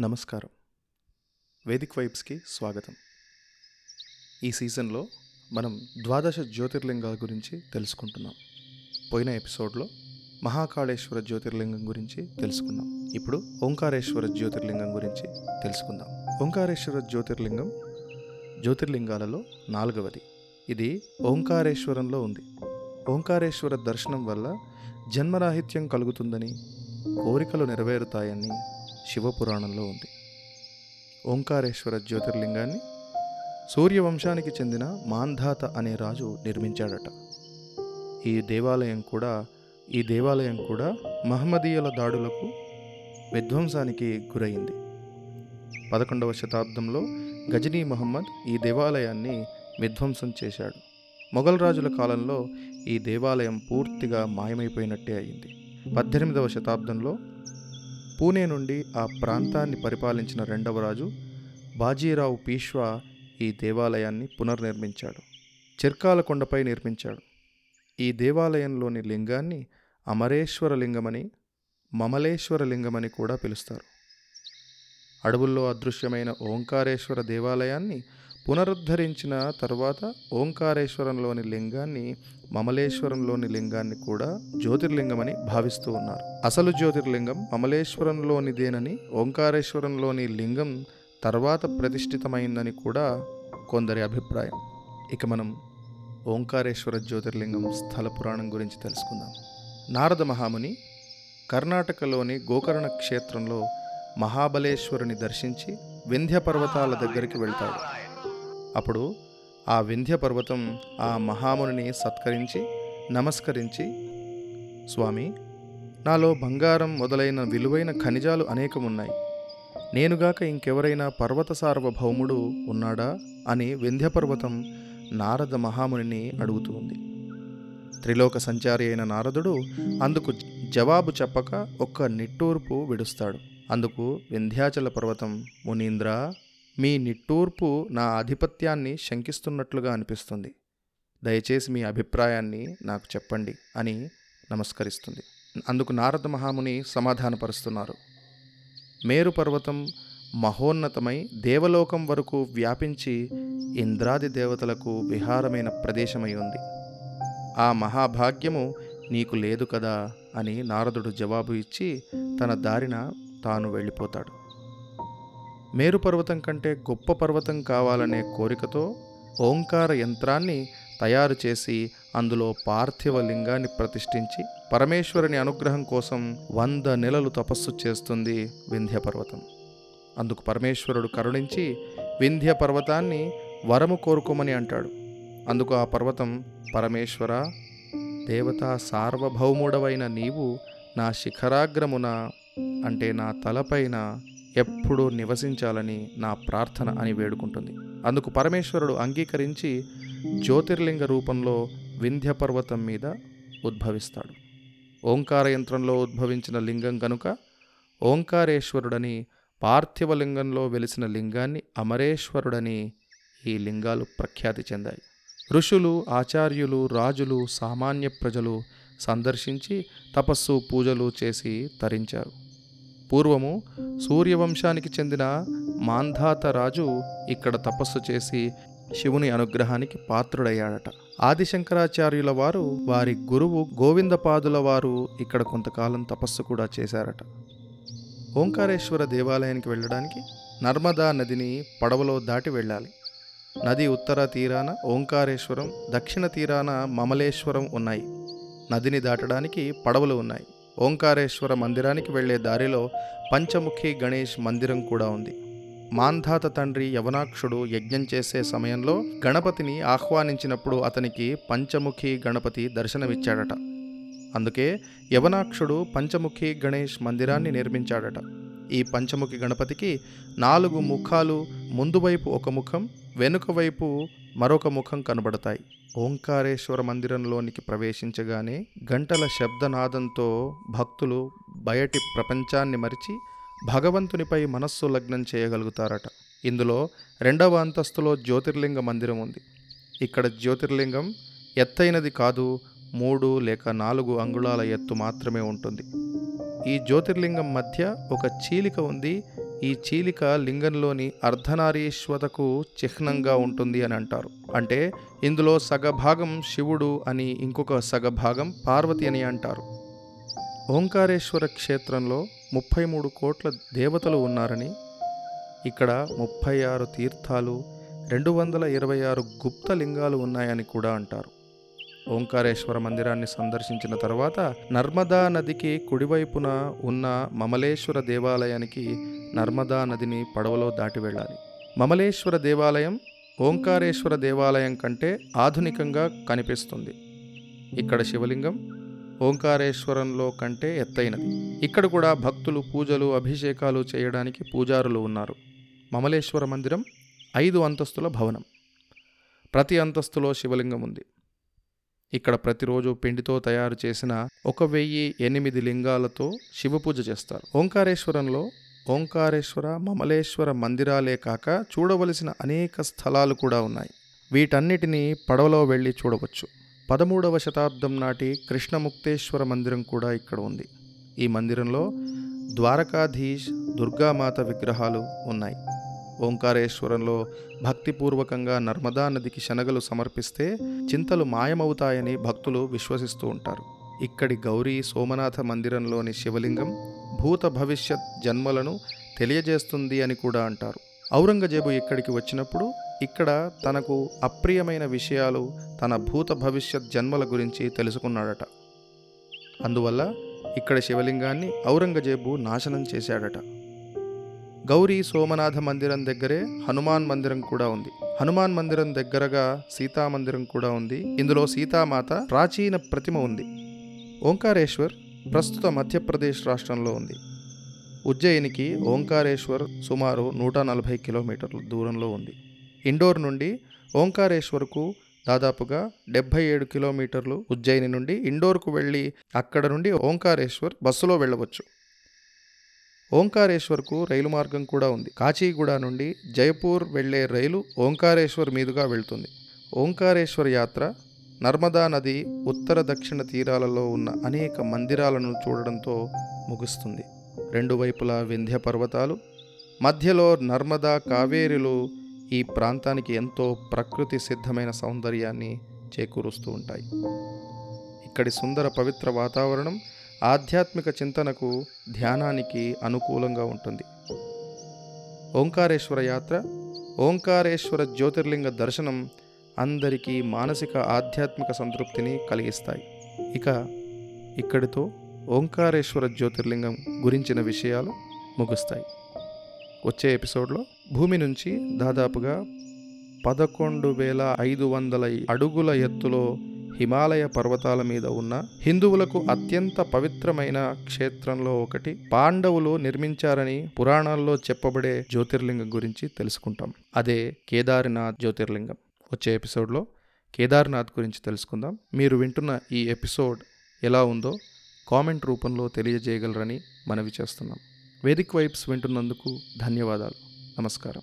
నమస్కారం. వేదిక్ వైబ్స్కి స్వాగతం. ఈ సీజన్లో మనం ద్వాదశ జ్యోతిర్లింగాల గురించి తెలుసుకుంటున్నాం. పోయిన ఎపిసోడ్లో మహాకాళేశ్వర జ్యోతిర్లింగం గురించి తెలుసుకున్నాం. ఇప్పుడు ఓంకారేశ్వర జ్యోతిర్లింగం గురించి తెలుసుకుందాం. ఓంకారేశ్వర జ్యోతిర్లింగం జ్యోతిర్లింగాలలో నాలుగవది. ఇది ఓంకారేశ్వరంలో ఉంది. ఓంకారేశ్వర దర్శనం వల్ల జన్మరాహిత్యం కలుగుతుందని కోరికలు నెరవేరుతాయని శివపురాణంలో ఉంది. ఓంకారేశ్వర జ్యోతిర్లింగాన్ని సూర్యవంశానికి చెందిన మాంధాత అనే రాజు నిర్మించాడట. ఈ దేవాలయం కూడా ఈ దేవాలయం కూడా మహమ్మదీయుల దాడులకు విధ్వంసానికి గురైంది. పదకొండవ శతాబ్దంలో గజనీ మహమ్మద్ ఈ దేవాలయాన్ని విధ్వంసం చేశాడు. మొఘల్ రాజుల కాలంలో ఈ దేవాలయం పూర్తిగా మాయమైపోయినట్టే అయింది. పద్దెనిమిదవ శతాబ్దంలో పూణే నుండి ఆ ప్రాంతాన్ని పరిపాలించిన రెండవ రాజు బాజీరావు పీష్వా ఈ దేవాలయాన్ని పునర్నిర్మించాడు. చిర్కాల కొండపై నిర్మించాడు. ఈ దేవాలయంలోని లింగాన్ని అమరేశ్వర లింగమని మమలేశ్వర లింగమని కూడా పిలుస్తారు. అడవుల్లో అదృశ్యమైన ఓంకారేశ్వర దేవాలయాన్ని పునరుద్ధరించిన తర్వాత ఓంకారేశ్వరంలోని లింగాన్ని మమలేశ్వరంలోని లింగాన్ని కూడా జ్యోతిర్లింగమని భావిస్తూ ఉన్నారు. అసలు జ్యోతిర్లింగం మమలేశ్వరంలోనిదేనని ఓంకారేశ్వరంలోని లింగం తర్వాత ప్రతిష్ఠితమైందని కూడా కొందరి అభిప్రాయం. ఇక మనం ఓంకారేశ్వర జ్యోతిర్లింగం స్థల పురాణం గురించి తెలుసుకుందాం. నారద మహాముని కర్ణాటకలోని గోకర్ణ క్షేత్రంలో మహాబలేశ్వరుని దర్శించి వింధ్య పర్వతాల దగ్గరికి వెళ్తాడు. అప్పుడు ఆ వింధ్య పర్వతం ఆ మహాముని సత్కరించి నమస్కరించి స్వామి నాలో బంగారం మొదలైన విలువైన ఖనిజాలు అనేకమున్నాయి. నేనుగాక ఇంకెవరైనా పర్వత సార్వభౌముడు ఉన్నాడా? అని వింధ్యపర్వతం నారద మహామునిని అడుగుతుంది త్రిలోక సంచారి అయిన నారదుడు అందుకు జవాబు చెప్పక ఒక్క నిట్టూర్పు విడుస్తాడు. అందుకు వింధ్యాచల పర్వతం మునీంద్ర మీ నిట్టూర్పు నా ఆధిపత్యాన్ని శంకిస్తున్నట్లుగా అనిపిస్తుంది. దయచేసి మీ అభిప్రాయాన్ని నాకు చెప్పండి అని నమస్కరిస్తుంది. అందుకు నారద మహాముని సమాధానపరుస్తున్నారు. మేరు పర్వతం మహోన్నతమై దేవలోకం వరకు వ్యాపించి ఇంద్రాది దేవతలకు విహారమైన ప్రదేశమై ఉంది. ఆ మహాభాగ్యము నీకు లేదు కదా అని నారదుడు జవాబు ఇచ్చి తన దారిన తాను వెళ్ళిపోతాడు. మేరు పర్వతం కంటే గొప్ప పర్వతం కావాలనే కోరికతో ఓంకార యంత్రాన్ని తయారు చేసి అందులో పార్థివ లింగాన్ని ప్రతిష్ఠించి పరమేశ్వరుని అనుగ్రహం కోసం వంద నెలలు తపస్సు చేస్తుంది వింధ్య పర్వతం. అందుకు పరమేశ్వరుడు కరుణించి వింధ్య పర్వతాన్ని వరము కోరుకోమని అంటాడు. అందుకు ఆ పర్వతం పరమేశ్వర దేవతా సార్వభౌముడవైన నీవు నా శిఖరాగ్రమున అంటే నా తలపైన ఎప్పుడూ నివసించాలని నా ప్రార్థన అని వేడుకుంటుంది. అందుకు పరమేశ్వరుడు అంగీకరించి జ్యోతిర్లింగ రూపంలో వింధ్యపర్వతం మీద ఉద్భవిస్తాడు. ఓంకార యంత్రంలో ఉద్భవించిన లింగం కనుక ఓంకారేశ్వరుడని పార్థివ లింగంలో వెలిసిన లింగాన్ని అమరేశ్వరుడని ఈ లింగాలు ప్రఖ్యాతి చెందాయి. ఋషులు ఆచార్యులు రాజులు సామాన్య ప్రజలు సందర్శించి తపస్సు పూజలు చేసి తరించారు. పూర్వము సూర్యవంశానికి చెందిన మాంధాత రాజు ఇక్కడ తపస్సు చేసి శివుని అనుగ్రహానికి పాత్రుడయ్యాడట. ఆదిశంకరాచార్యుల వారు వారి గురువు గోవిందపాదుల వారు ఇక్కడ కొంతకాలం తపస్సు కూడా చేశారట. ఓంకారేశ్వర దేవాలయానికి వెళ్ళడానికి నర్మదా నదిని పడవలో దాటి వెళ్ళాలి. నది ఉత్తర తీరాన ఓంకారేశ్వరం దక్షిణ తీరాన మమలేశ్వరం ఉన్నాయి. నదిని దాటడానికి పడవలు ఉన్నాయి. ఓంకారేశ్వర మందిరానికి వెళ్ళే దారిలో పంచముఖి గణేష్ మందిరం కూడా ఉంది. మాంధాత తండ్రి యవనాక్షుడు యజ్ఞం చేసే సమయంలో గణపతిని ఆహ్వానించినప్పుడు అతనికి పంచముఖి గణపతి దర్శనమిచ్చాడట. అందుకే యవనాక్షుడు పంచముఖి గణేష్ మందిరాన్ని నిర్మించాడట. ఈ పంచముఖి గణపతికి నాలుగు ముఖాలు ముందువైపు ఒక ముఖం వెనుక వైపు మరొక ముఖం కనబడతాయి. ఓంకారేశ్వర మందిరంలోనికి ప్రవేశించగానే గంటల శబ్దనాదంతో భక్తులు బయటి ప్రపంచాన్ని మరిచి భగవంతునిపై మనస్సు లగ్నం చేయగలుగుతారట. ఇందులో రెండవ అంతస్తులో జ్యోతిర్లింగ మందిరం ఉంది. ఇక్కడ జ్యోతిర్లింగం ఎత్తైనది కాదు మూడు లేక నాలుగు అంగుళాల ఎత్తు మాత్రమే ఉంటుంది. ఈ జ్యోతిర్లింగం మధ్య ఒక చీలిక ఉంది. ఈ చీలిక లింగంలోని అర్ధనారీశ్వతకు చిహ్నంగా ఉంటుంది అని అంటారు. అంటే ఇందులో సగభాగం శివుడు అని ఇంకొక సగభాగం పార్వతి అని అంటారు. ఓంకారేశ్వర క్షేత్రంలో ముప్పై మూడు కోట్ల దేవతలు ఉన్నారని ఇక్కడ ముప్పై ఆరు తీర్థాలు రెండు వందల ఇరవై ఆరు గుప్త లింగాలు ఉన్నాయని కూడా అంటారు. ఓంకారేశ్వర మందిరాన్ని సందర్శించిన తర్వాత నర్మదా నదికి కుడివైపున ఉన్న మమలేశ్వర దేవాలయానికి నర్మదా నదిని పడవలో దాటి వెళ్ళాలి. మమలేశ్వర దేవాలయం ఓంకారేశ్వర దేవాలయం కంటే ఆధునికంగా కనిపిస్తుంది. ఇక్కడ శివలింగం ఓంకారేశ్వరంలో కంటే ఎత్తైనది. ఇక్కడ కూడా భక్తులు పూజలు అభిషేకాలు చేయడానికి పూజారులు ఉన్నారు. మమలేశ్వర మందిరం ఐదు అంతస్తుల భవనం. ప్రతి అంతస్తులో శివలింగం ఉంది. ఇక్కడ ప్రతిరోజు పిండితో తయారు చేసిన ఒక వెయ్యి ఎనిమిది లింగాలతో శివపూజ చేస్తారు. ఓంకారేశ్వరంలో ఓంకారేశ్వర మమలేశ్వర మందిరాలే కాక చూడవలసిన అనేక స్థలాలు కూడా ఉన్నాయి. వీటన్నిటినీ పడవలో వెళ్ళి చూడవచ్చు. పదమూడవ శతాబ్దం నాటి కృష్ణముక్తేశ్వర మందిరం కూడా ఇక్కడ ఉంది. ఈ మందిరంలో ద్వారకాధీష్ దుర్గామాత విగ్రహాలు ఉన్నాయి. ఓంకారేశ్వరంలో భక్తిపూర్వకంగా నర్మదా నదికి శనగలు సమర్పిస్తే చింతలు మాయమవుతాయని భక్తులు విశ్వసిస్తూ ఉంటారు. ఇక్కడి గౌరీ సోమనాథ మందిరంలోని శివలింగం భూత భవిష్యత్ జన్మలను తెలియజేస్తుంది అని కూడా అంటారు. ఔరంగజేబు ఇక్కడికి వచ్చినప్పుడు ఇక్కడ తనకు అప్రియమైన విషయాలు తన భూత భవిష్యత్ జన్మల గురించి తెలుసుకున్నాడట. అందువల్ల ఇక్కడ శివలింగాన్ని ఔరంగజేబు నాశనం చేశాడట. గౌరీ సోమనాథ మందిరం దగ్గరే హనుమాన్ మందిరం కూడా ఉంది. హనుమాన్ మందిరం దగ్గరగా సీతా మందిరం కూడా ఉంది. ఇందులో సీతామాత ప్రాచీన ప్రతిమ ఉంది. ఓంకారేశ్వర్ ప్రస్తుత మధ్యప్రదేశ్ రాష్ట్రంలో ఉంది. ఉజ్జయినికి ఓంకారేశ్వర్ సుమారు నూట నలభై కిలోమీటర్ల దూరంలో ఉంది. ఇండోర్ నుండి ఓంకారేశ్వర్కు దాదాపుగా డెబ్బై ఏడు కిలోమీటర్లు ఉజ్జయిని నుండి ఇండోర్కు వెళ్ళి అక్కడ నుండి ఓంకారేశ్వర్ బస్సులో వెళ్ళవచ్చు. ఓంకారేశ్వర్కు రైలు మార్గం కూడా ఉంది. కాచీగూడ నుండి జైపూర్ వెళ్ళే రైలు ఓంకారేశ్వర్ మీదుగా వెళ్తుంది. ఓంకారేశ్వర్ యాత్ర నర్మదా నది ఉత్తర దక్షిణ తీరాలలో ఉన్న అనేక మందిరాలను చూడడంతో ముగుస్తుంది. రెండు వైపులా వింధ్య పర్వతాలు మధ్యలో నర్మదా కావేరులు ఈ ప్రాంతానికి ఎంతో ప్రకృతి సిద్ధమైన సౌందర్యాన్ని చేకూరుస్తూ ఉంటాయి. ఇక్కడి సుందర పవిత్ర వాతావరణం ఆధ్యాత్మిక చింతనకు ధ్యానానికి అనుకూలంగా ఉంటుంది. ఓంకారేశ్వర యాత్ర ఓంకారేశ్వర జ్యోతిర్లింగ దర్శనం అందరికీ మానసిక ఆధ్యాత్మిక సంతృప్తిని కలిగిస్తాయి. ఇక ఇక్కడితో ఓంకారేశ్వర జ్యోతిర్లింగం గురించిన విషయాలు ముగుస్తాయి. వచ్చే ఎపిసోడ్లో భూమి నుంచి దాదాపుగా పదకొండు వేల ఐదు వందల అడుగుల ఎత్తులో హిమాలయ పర్వతాల మీద ఉన్న హిందువులకు అత్యంత పవిత్రమైన క్షేత్రంలో ఒకటి పాండవులు నిర్మించారని పురాణాల్లో చెప్పబడే జ్యోతిర్లింగం గురించి తెలుసుకుంటాం. అదే కేదార్నాథ్ జ్యోతిర్లింగం. వచ్చే ఎపిసోడ్లో కేదార్నాథ్ గురించి తెలుసుకుందాం. మీరు వింటున్న ఈ ఎపిసోడ్ ఎలా ఉందో కామెంట్ రూపంలో తెలియజేయగలరని మనవి చేస్తున్నాం. వేదిక్ వైబ్స్ వింటున్నందుకు ధన్యవాదాలు. నమస్కారం.